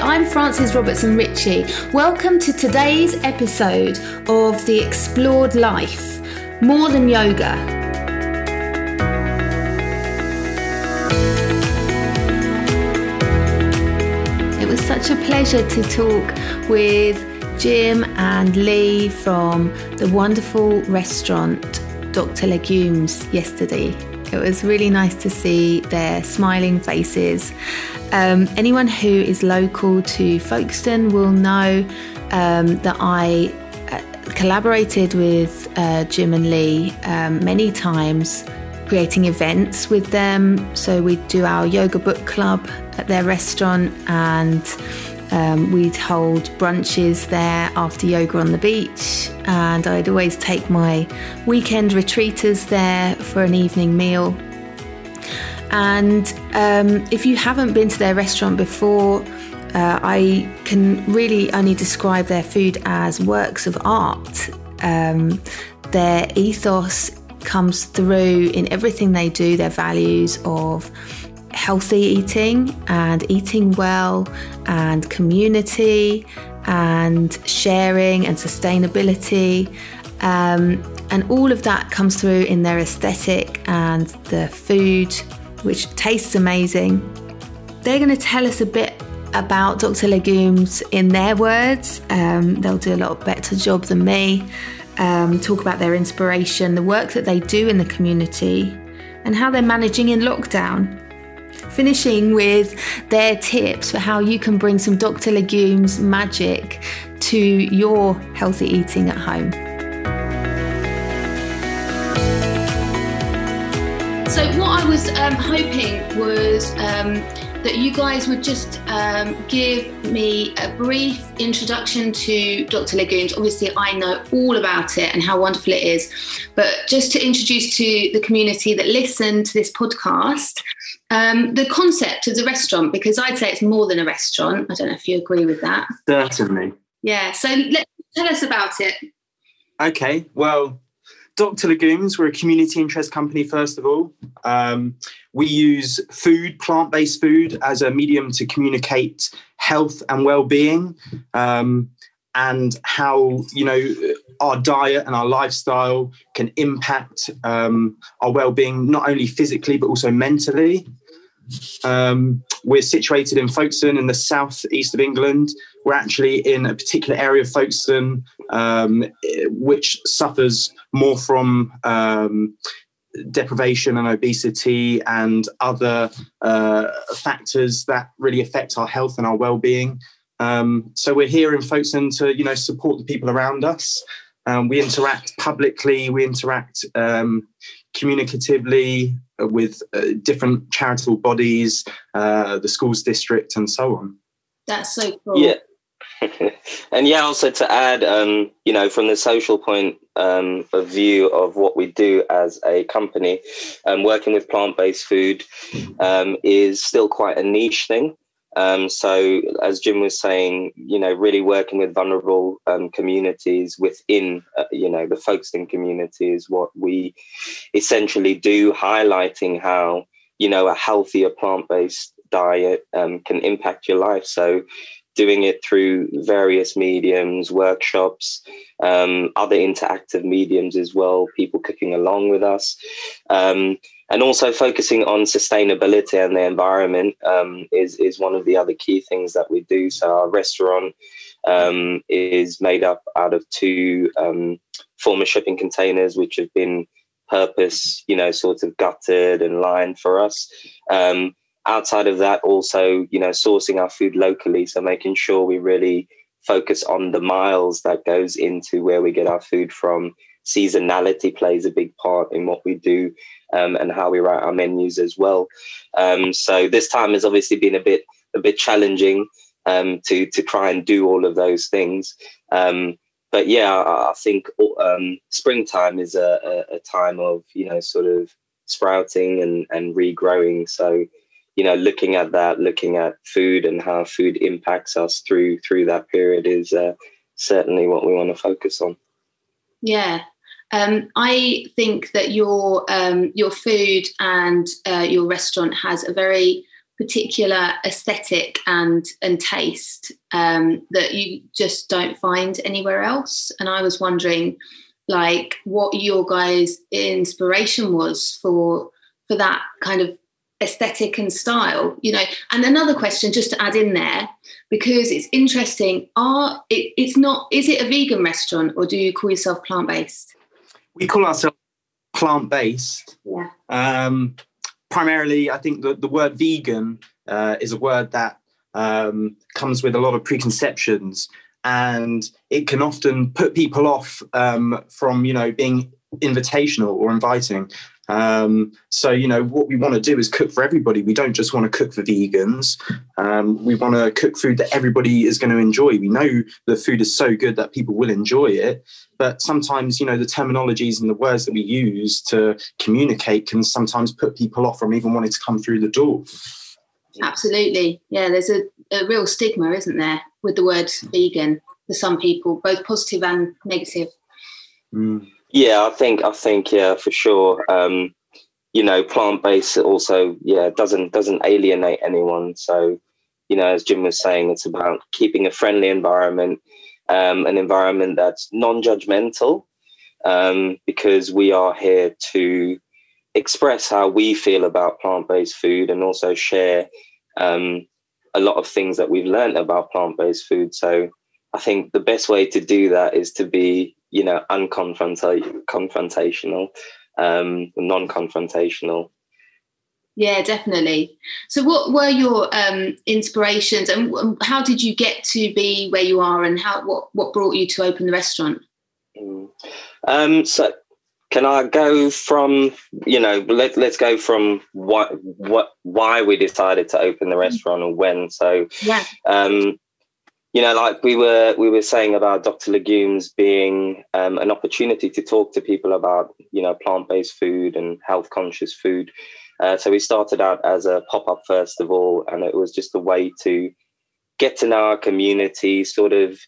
I'm Frances Robertson Ritchie. Welcome to today's episode of The Explored Life More Than Yoga. It was such a pleasure to talk with Jim and Lee from the wonderful restaurant Dr. Legumes yesterday. It was really nice to see their smiling faces um, anyone who is local to Folkestone will know um, that I uh, collaborated with uh, Jim and Lee um, many times, creating events with them. So we'd do our yoga book club at their restaurant and um, we'd hold brunches there after yoga on the beach, and I'd always take my weekend retreaters there for an evening meal. And um, if you haven't been to their restaurant before, uh, I can really only describe their food as works of art. Um, their ethos comes through in everything they do, their values of healthy eating and eating well and community and sharing and sustainability. Um, and all of that comes through in their aesthetic and the food which tastes amazing. They're going to tell us a bit about Dr. Legumes in their words. Um, they'll do a lot better job than me. Um, talk about their inspiration, the work that they do in the community, and how they're managing in lockdown. Finishing with their tips for how you can bring some Dr. Legumes magic to your healthy eating at home. Was um, hoping was um, that you guys would just um, give me a brief introduction to Dr. Legumes. Obviously, I know all about it and how wonderful it is, but just to introduce to the community that listen to this podcast. Um, the concept of the restaurant, because I'd say it's more than a restaurant. I don't know if you agree with that. Certainly. Yeah. So let, tell us about it. Okay. Well, Dr. Legumes, we're a community interest company, first of all. Um, we use food, plant based food, as a medium to communicate health and well being um, and how, you know, our diet and our lifestyle can impact um, our well being, not only physically, but also mentally. Um, we're situated in Folkestone in the southeast of England. We're actually in a particular area of Folkestone um, which suffers more from um, deprivation and obesity and other uh, factors that really affect our health and our well-being. Um, so we're here in Folkestone to, you know, support the people around us. Um, we interact publicly. We interact um, communicatively with uh, different charitable bodies, uh, the schools district, and so on. That's so cool. Yeah. and yeah, also to add, um, you know, from the social point um, of view of what we do as a company, um, working with plant based food um, is still quite a niche thing. Um, so, as Jim was saying, you know, really working with vulnerable um, communities within, uh, you know, the Folkestone community is what we essentially do, highlighting how, you know, a healthier plant based diet um, can impact your life. So, doing it through various mediums, workshops, um, other interactive mediums as well, people cooking along with us. Um, and also focusing on sustainability and the environment um, is, is one of the other key things that we do. So our restaurant um, is made up out of two um, former shipping containers, which have been purpose, you know, sort of gutted and lined for us. Um, outside of that, also, you know, sourcing our food locally. So making sure we really focus on the miles that goes into where we get our food from. Seasonality plays a big part in what we do um, and how we write our menus as well. Um, so this time has obviously been a bit a bit challenging um, to to try and do all of those things. Um, but yeah, I, I think um, springtime is a, a, a time of you know sort of sprouting and and regrowing. So you know looking at that looking at food and how food impacts us through through that period is uh, certainly what we want to focus on yeah um, I think that your um, your food and uh, your restaurant has a very particular aesthetic and and taste um, that you just don't find anywhere else. And I was wondering, like, what your guys' inspiration was for for that kind of aesthetic and style, you know. And another question, just to add in there, because it's interesting. Are it, it's not? Is it a vegan restaurant, or do you call yourself plant based? We call ourselves plant based. Yeah. Um, primarily, I think the, the word vegan uh, is a word that um, comes with a lot of preconceptions and it can often put people off um, from you know being invitational or inviting um, so you know what we want to do is cook for everybody. We don't just want to cook for vegans. Um, we want to cook food that everybody is going to enjoy. We know the food is so good that people will enjoy it but sometimes you know the terminologies and the words that we use to communicate can sometimes put people off from even wanting to come through the door. Absolutely. Yeah there's a, a real stigma isn't there with the word vegan for some people both positive and negative. Mm. Yeah i think i think yeah for sure. Um you know plant-based also yeah doesn't doesn't alienate anyone. So you know as jim was saying it's about keeping a friendly environment um, an environment that's non-judgmental um, because we are here to express how we feel about plant-based food and also share um, a lot of things that we've learned about plant-based food. So i think the best way to do that is to be you know unconfrontational um, non-confrontational yeah, definitely. So, what were your um, inspirations, and how did you get to be where you are, and how what what brought you to open the restaurant? Mm. Um, so, can I go from you know let let's go from what what why we decided to open the restaurant and when. So, yeah. Um, you know, like we were we were saying about Dr. Legumes being um, an opportunity to talk to people about you know plant based food and health conscious food. Uh, so we started out as a pop up first of all, and it was just a way to get to know our community, sort of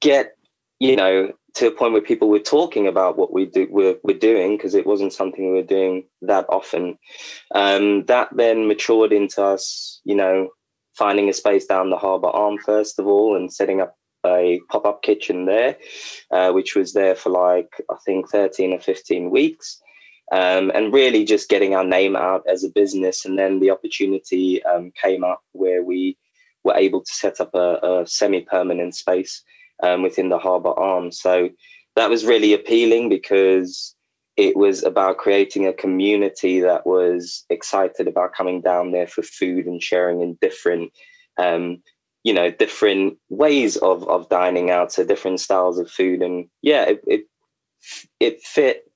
get, you know, to a point where people were talking about what we do we're, we're doing because it wasn't something we were doing that often. Um, that then matured into us, you know, finding a space down the harbour arm first of all and setting up a pop up kitchen there, uh, which was there for like I think thirteen or fifteen weeks um, and really just getting our name out as a business. And then the opportunity um, came up where we were able to set up a, a semi permanent space um, within the Harbour Arm. So that was really appealing because it was about creating a community that was excited about coming down there for food and sharing in different um, you know different ways of of dining out so different styles of food and yeah it it, it fit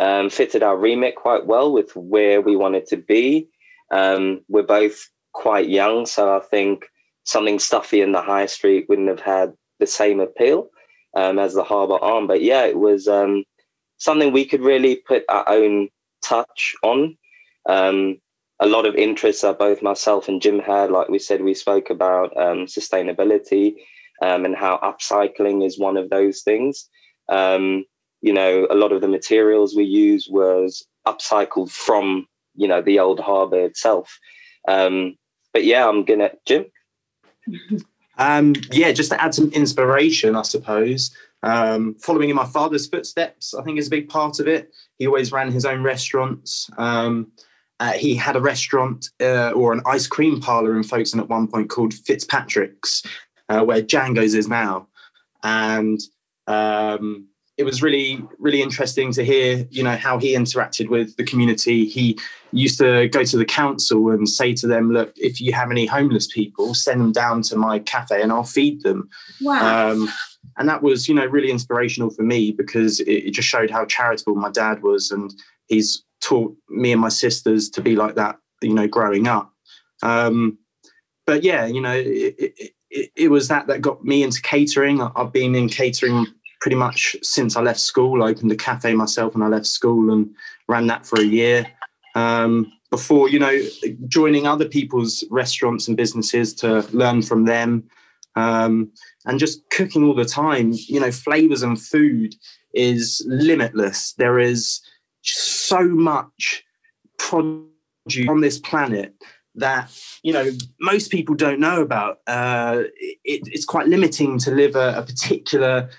um, fitted our remit quite well with where we wanted to be. Um, we're both quite young, so I think something stuffy in the high street wouldn't have had the same appeal um, as the Harbour Arm. But yeah, it was um, something we could really put our own touch on. Um, a lot of interests that both myself and Jim had, like we said, we spoke about um, sustainability and how upcycling is one of those things. Um, you know, a lot of the materials we use was upcycled from, you know, the old harbour itself. Um, but yeah, I'm gonna Jim. Um, yeah, just to add some inspiration, I suppose. Um, following in my father's footsteps, I think is a big part of it. He always ran his own restaurants. Um, uh, he had a restaurant uh, or an ice cream parlor in Folkestone at one point called Fitzpatrick's, uh, where Django's is now. And um, it was really really interesting to hear you know how he interacted with the community he used to go to the council and say to them look if you have any homeless people send them down to my cafe and i'll feed them wow. Um, and that was you know really inspirational for me because it, it, just showed how charitable my dad was and he's taught me and my sisters to be like that you know growing up um, but yeah you know it, it, it was that that got me into catering i've been in catering pretty much since I left school. I opened a cafe myself when I left school and ran that for a year. Um, before, you know, joining other people's restaurants and businesses to learn from them um, and just cooking all the time, you know, flavors and food is limitless. There is so much produce on this planet that you know most people don't know about. Uh, it, it's quite limiting to live a, a particular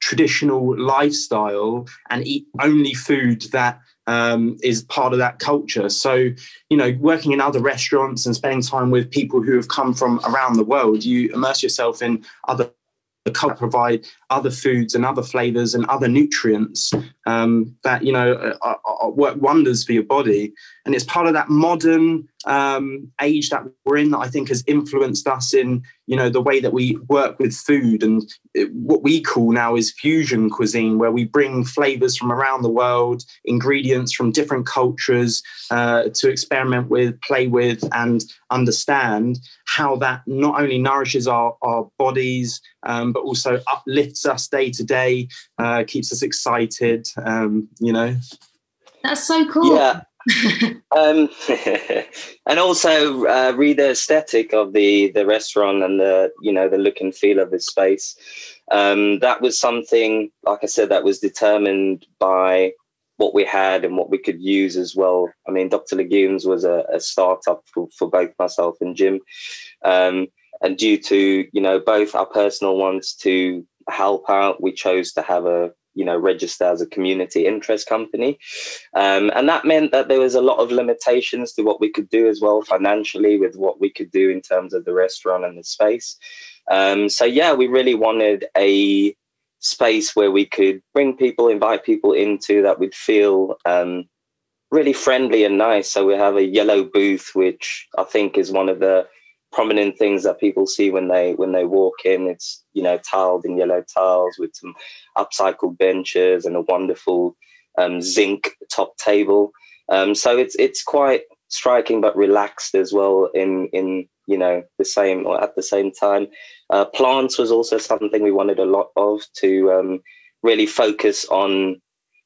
traditional lifestyle and eat only food that um, is part of that culture. So, you know, working in other restaurants and spending time with people who have come from around the world, you immerse yourself in other culture, provide other foods and other flavors and other nutrients um, that you know are, are work wonders for your body. And it's part of that modern um, age that we're in that I think has influenced us in you know the way that we work with food and what we call now is fusion cuisine, where we bring flavors from around the world, ingredients from different cultures uh, to experiment with, play with, and understand how that not only nourishes our, our bodies um, but also uplifts us day to day, uh, keeps us excited. Um, you know, that's so cool. Yeah. Um, and also uh, read the aesthetic of the the restaurant and the you know the look and feel of the space. Um, that was something, like I said, that was determined by what we had and what we could use as well. I mean, Dr. Legumes was a, a startup for, for both myself and Jim. Um, and due to, you know, both our personal wants to help out, we chose to have a you know register as a community interest company. Um, and that meant that there was a lot of limitations to what we could do as well financially with what we could do in terms of the restaurant and the space. Um, so yeah we really wanted a space where we could bring people invite people into that would feel um, really friendly and nice. So we have a yellow booth which i think is one of the prominent things that people see when they when they walk in. It's you know tiled in yellow tiles with some upcycled benches and a wonderful um, zinc top table. Um, so it's it's quite striking but relaxed as well in in you know the same or at the same time. Uh, plants was also something we wanted a lot of to um, really focus on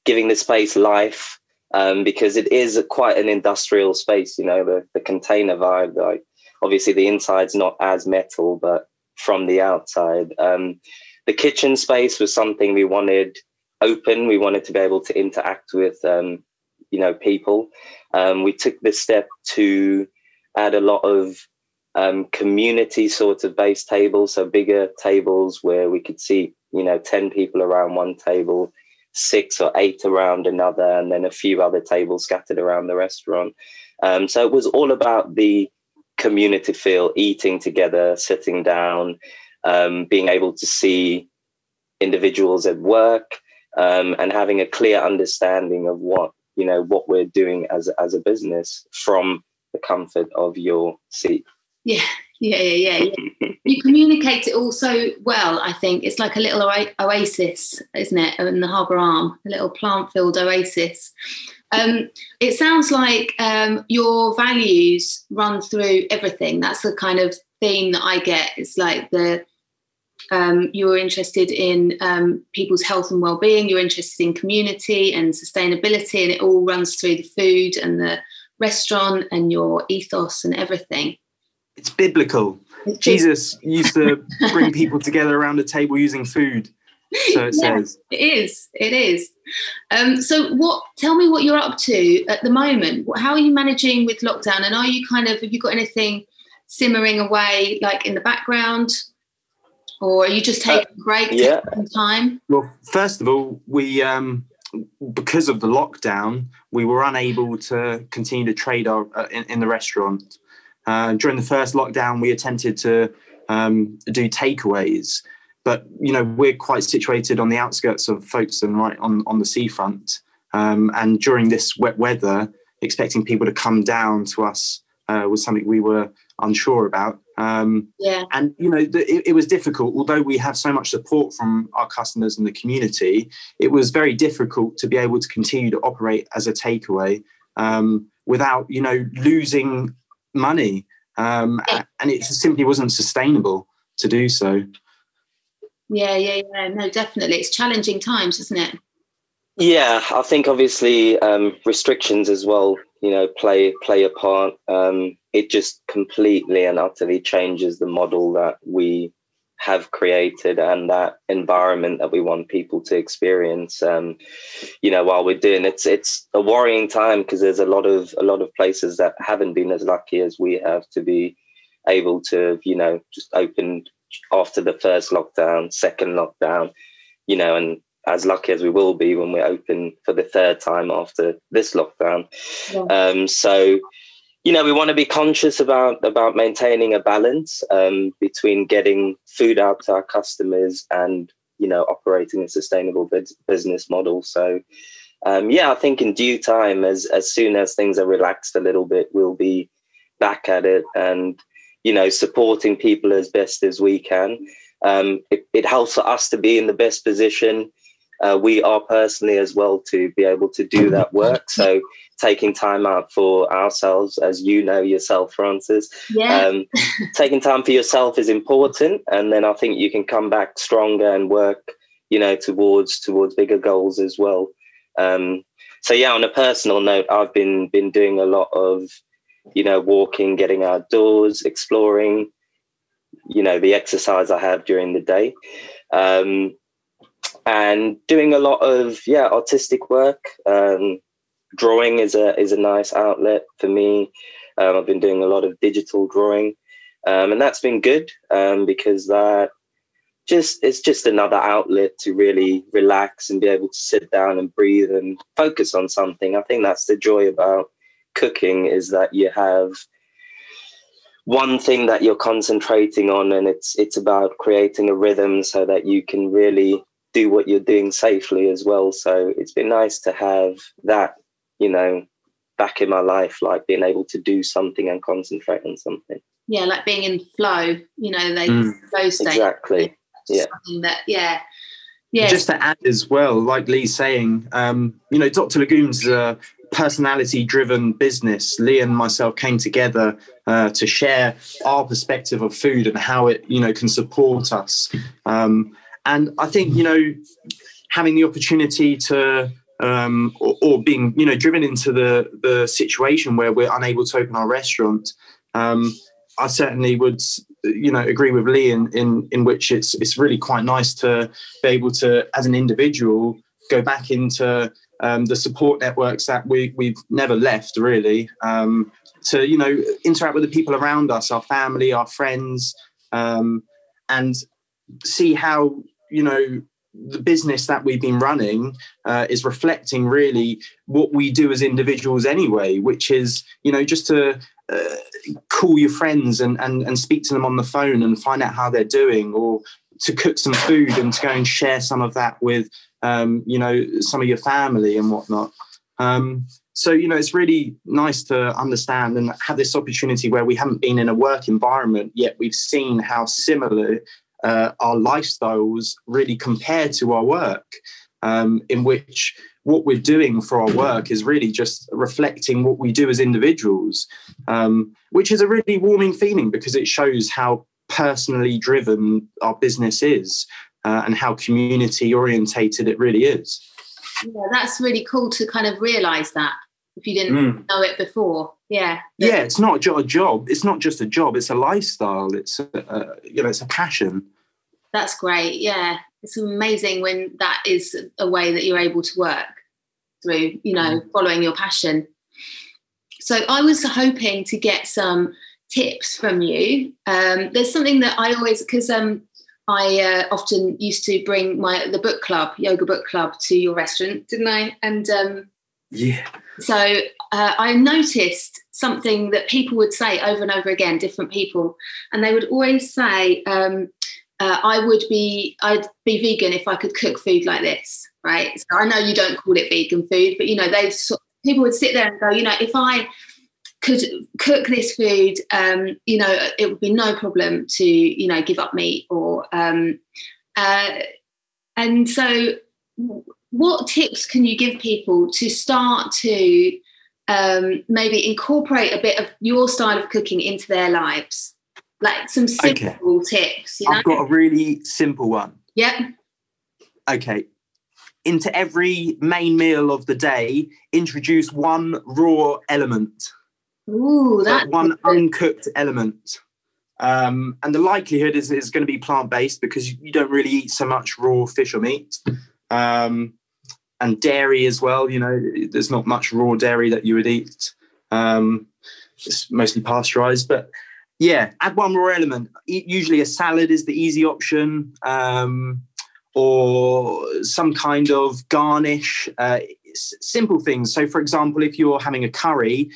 giving the space life um, because it is quite an industrial space. You know the the container vibe like obviously the inside's not as metal, but from the outside. Um, the kitchen space was something we wanted open. We wanted to be able to interact with, um, you know, people. Um, we took this step to add a lot of um, community sort of base tables, so bigger tables where we could see, you know, 10 people around one table, six or eight around another, and then a few other tables scattered around the restaurant. Um, so it was all about the community feel, eating together, sitting down, um, being able to see individuals at work, um, and having a clear understanding of what you know what we're doing as as a business from the comfort of your seat. Yeah, yeah, yeah, yeah. you communicate it all so well. I think it's like a little oasis, isn't it, in the Harbour Arm, a little plant-filled oasis. Um, it sounds like um, your values run through everything. That's the kind of theme that I get. It's like the um, you're interested in um, people's health and well-being. You're interested in community and sustainability, and it all runs through the food and the restaurant and your ethos and everything. It's biblical. Jesus used to bring people together around a table using food. So it yeah, says. It is. It is. Um, so, what? Tell me what you're up to at the moment. How are you managing with lockdown? And are you kind of have you got anything simmering away, like in the background, or are you just uh, taking uh, a break, yeah. time? Well, first of all, we um, because of the lockdown, we were unable to continue to trade our, uh, in, in, the restaurant. Uh, during the first lockdown, we attempted to um, do takeaways, but you know we're quite situated on the outskirts of Folkestone, right on on the seafront. Um, and during this wet weather, expecting people to come down to us uh, was something we were unsure about. Um, yeah. And you know, the, it, it, was difficult. Although we have so much support from our customers and the community, it was very difficult to be able to continue to operate as a takeaway um, without you know losing money. Um, yeah. And it simply wasn't sustainable to do so. Yeah, yeah, yeah. No, definitely. It's challenging times, isn't it? Yeah, I think obviously um, restrictions as well, you know, play play a part. Um, it just completely and utterly changes the model that we have created and that environment that we want people to experience um, you know while we're doing it's it's a worrying time because there's a lot of a lot of places that haven't been as lucky as we have to be able to you know just open after the first lockdown second lockdown you know and as lucky as we will be when we're open for the third time after this lockdown yeah. um, so you know we want to be conscious about about maintaining a balance um, between getting food out to our customers and you know operating a sustainable business model so um, yeah i think in due time as as soon as things are relaxed a little bit we'll be back at it and you know supporting people as best as we can um, it, it helps for us to be in the best position uh, we are personally as well to be able to do that work. So taking time out for ourselves, as you know yourself, Frances, yeah. um, taking time for yourself is important, and then I think you can come back stronger and work, you know, towards towards bigger goals as well. Um, so yeah, on a personal note, I've been been doing a lot of, you know, walking, getting outdoors, exploring, you know, the exercise I have during the day. Um, and doing a lot of yeah artistic work. Um, drawing is a is a nice outlet for me. Um, I've been doing a lot of digital drawing, um, and that's been good um, because that just it's just another outlet to really relax and be able to sit down and breathe and focus on something. I think that's the joy about cooking is that you have one thing that you're concentrating on and it's it's about creating a rhythm so that you can really do what you're doing safely as well. So it's been nice to have that, you know, back in my life, like being able to do something and concentrate on something. Yeah, like being in flow, you know, they mm. flow state. Exactly. Yeah. That, yeah. Yeah. Just to add as well, like Lee's saying, um, you know, Dr. Legumes is a personality driven business. Lee and myself came together uh, to share our perspective of food and how it, you know, can support us. Um, and I think, you know, having the opportunity to um, or, or, being, you know, driven into the the situation where we're unable to open our restaurant, um, I certainly would, you know, agree with Lee in, in in which it's it's really quite nice to be able to, as an individual, go back into um, the support networks that we we've never left really. Um, to you know interact with the people around us, our family, our friends, um, and see how you know the business that we've been running uh, is reflecting really what we do as individuals anyway which is you know just to uh, call your friends and, and and speak to them on the phone and find out how they're doing or to cook some food and to go and share some of that with um, you know some of your family and whatnot. Um, so you know it's really nice to understand and have this opportunity where we haven't been in a work environment yet. We've seen how similar uh, our lifestyles really compare to our work, um, in which what we're doing for our work is really just reflecting what we do as individuals, um, which is a really warming feeling because it shows how personally driven our business is uh, and how community orientated it really is. Yeah, that's really cool to kind of realize that if you didn't mm. know it before. Yeah. Yeah, it's not a job. It's not just a job. It's a lifestyle. It's a, you know, it's a passion that's great. Yeah, it's amazing when that is a way that you're able to work through, you know, mm-hmm. following your passion. So I was hoping to get some tips from you. Um, there's something that I always because um, I uh, often used to bring my the book club, yoga book club, to your restaurant, didn't I? And um, yeah. So uh, I noticed something that people would say over and over again, different people, and they would always say, um, uh, I would be I'd be vegan if I could cook food like this, right? So I know you don't call it vegan food, but you know they people would sit there and go, you know, if I could cook this food, um, you know, it would be no problem to you know give up meat or um, uh, and so what tips can you give people to start to um, maybe incorporate a bit of your style of cooking into their lives? Like some simple okay. tips. You know? I've got a really simple one. Yep. Okay. Into every main meal of the day, introduce one raw element. Ooh, that one uncooked element. Um, and the likelihood is it's going to be plant based because you don't really eat so much raw fish or meat. Um, and dairy as well. You know, there's not much raw dairy that you would eat. Um, it's mostly pasteurized, but yeah, add one raw element. Usually, a salad is the easy option, um, or some kind of garnish. Uh, simple things. So, for example, if you're having a curry,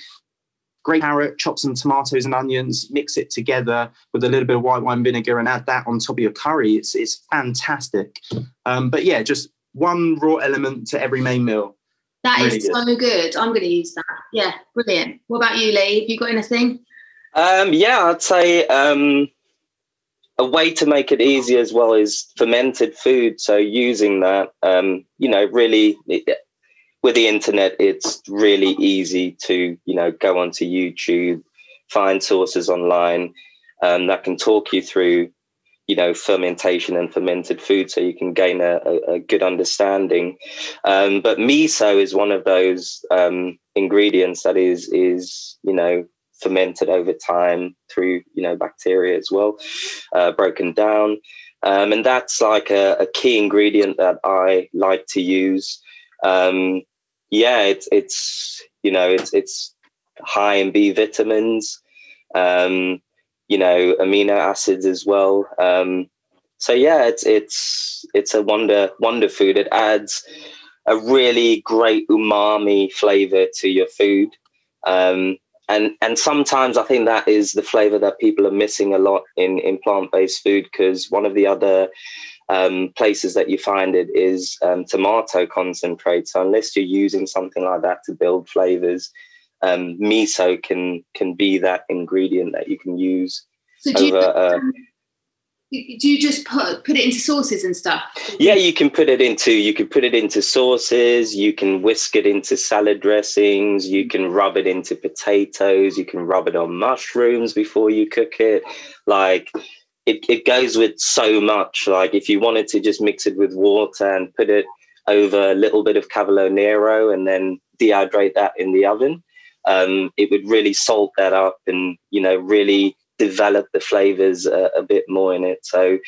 grate carrot, chop some tomatoes and onions, mix it together with a little bit of white wine vinegar, and add that on top of your curry. It's it's fantastic. Um, but yeah, just one raw element to every main meal. That really is good. so good. I'm going to use that. Yeah, brilliant. What about you, Lee? Have you got anything? Um, yeah, I'd say um, a way to make it easy as well is fermented food. So using that, um, you know, really with the internet, it's really easy to, you know, go onto YouTube, find sources online um, that can talk you through you know fermentation and fermented food so you can gain a, a, good understanding. Um, but miso is one of those um, ingredients that is is you know fermented over time through you know bacteria as well uh, broken down. Um, and that's like a, a, key ingredient that i like to use. Um, yeah it's it's you know it's it's high in b vitamins. Um, you know amino acids as well. Um, so yeah it's it's it's a wonder wonder food. It adds a really great umami flavor to your food. Um, and and sometimes i think that is the flavor that people are missing a lot in in plant-based food because one of the other um, places that you find it is um, tomato concentrate so unless you're using something like that to build flavors um, miso can can be that ingredient that you can use. So do, over, you, uh, um, do you just put put it into sauces and stuff? Yeah, you can put it into you can put it into sauces. You can whisk it into salad dressings. You can rub it into potatoes. You can rub it on mushrooms before you cook it. Like it, it goes with so much. Like if you wanted to just mix it with water and put it over a little bit of Cavolo Nero and then dehydrate that in the oven, um, it would really salt that up and you know really develop the flavors a, a bit more in it. So,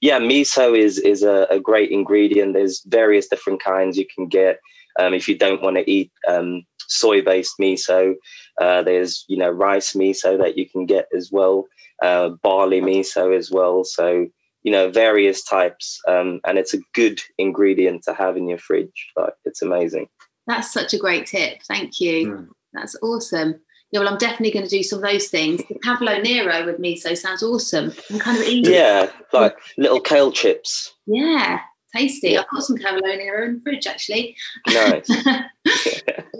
yeah, miso is is a, a, great ingredient. There's various different kinds you can get. Um, if you don't want to eat um, soy-based miso, uh, there's you know rice miso that you can get as well, uh, barley miso as well. So you know various types, um, and it's a good ingredient to have in your fridge. Like it's amazing. That's such a great tip. Thank you. Mm. That's awesome. Yeah, well, I'm definitely going to do some of those things. The Cavolo Nero with miso sounds awesome and kind of easy. Yeah, like little kale chips. Yeah, tasty. Yeah. I've got some Cavolo Nero in the fridge actually. Nice.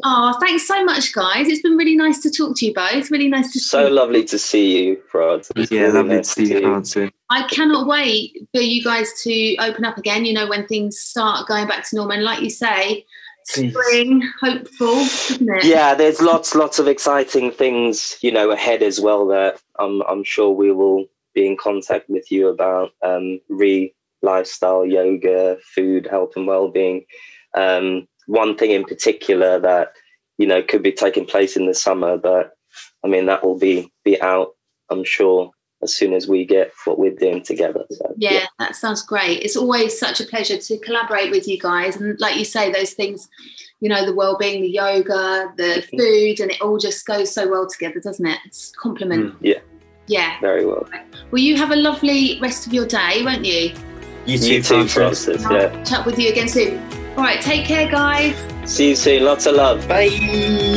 oh, thanks so much, guys. It's been really nice to talk to you both. Really nice to so lovely to see you, Frod. yeah, really lovely nice to see you, Frod too. I cannot wait for you guys to open up again. You know, when things start going back to normal, and like you say, spring, hopeful, Yeah, there's lots, lots of exciting things, you know, ahead as well that I'm, I'm sure we will be in contact with you about um, re lifestyle, yoga, food, health, and well-being. Um, one thing in particular that you know could be taking place in the summer, but I mean that will be be out, I'm sure, as soon as we get what we're doing together. So, yeah, yeah, that sounds great. It's always such a pleasure to collaborate with you guys. And like you say, those things, you know, the well-being, the yoga, the mm-hmm. food, and it all just goes so well together, doesn't it? It's complement. Mm, yeah. Yeah. Very well. Well, you have a lovely rest of your day, won't you? You too, you too Frances. Yeah. Chat with you again soon. All right, take care, guys. See you soon. Lots of love. Bye.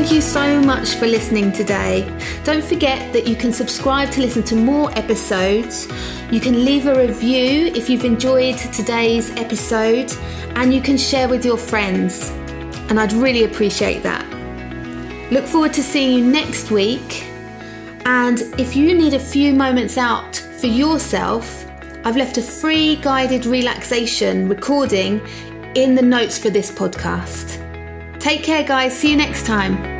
Thank you so much for listening today. Don't forget that you can subscribe to listen to more episodes. You can leave a review if you've enjoyed today's episode, and you can share with your friends. And I'd really appreciate that. Look forward to seeing you next week. And if you need a few moments out for yourself, I've left a free guided relaxation recording in the notes for this podcast. Take care, guys. See you next time.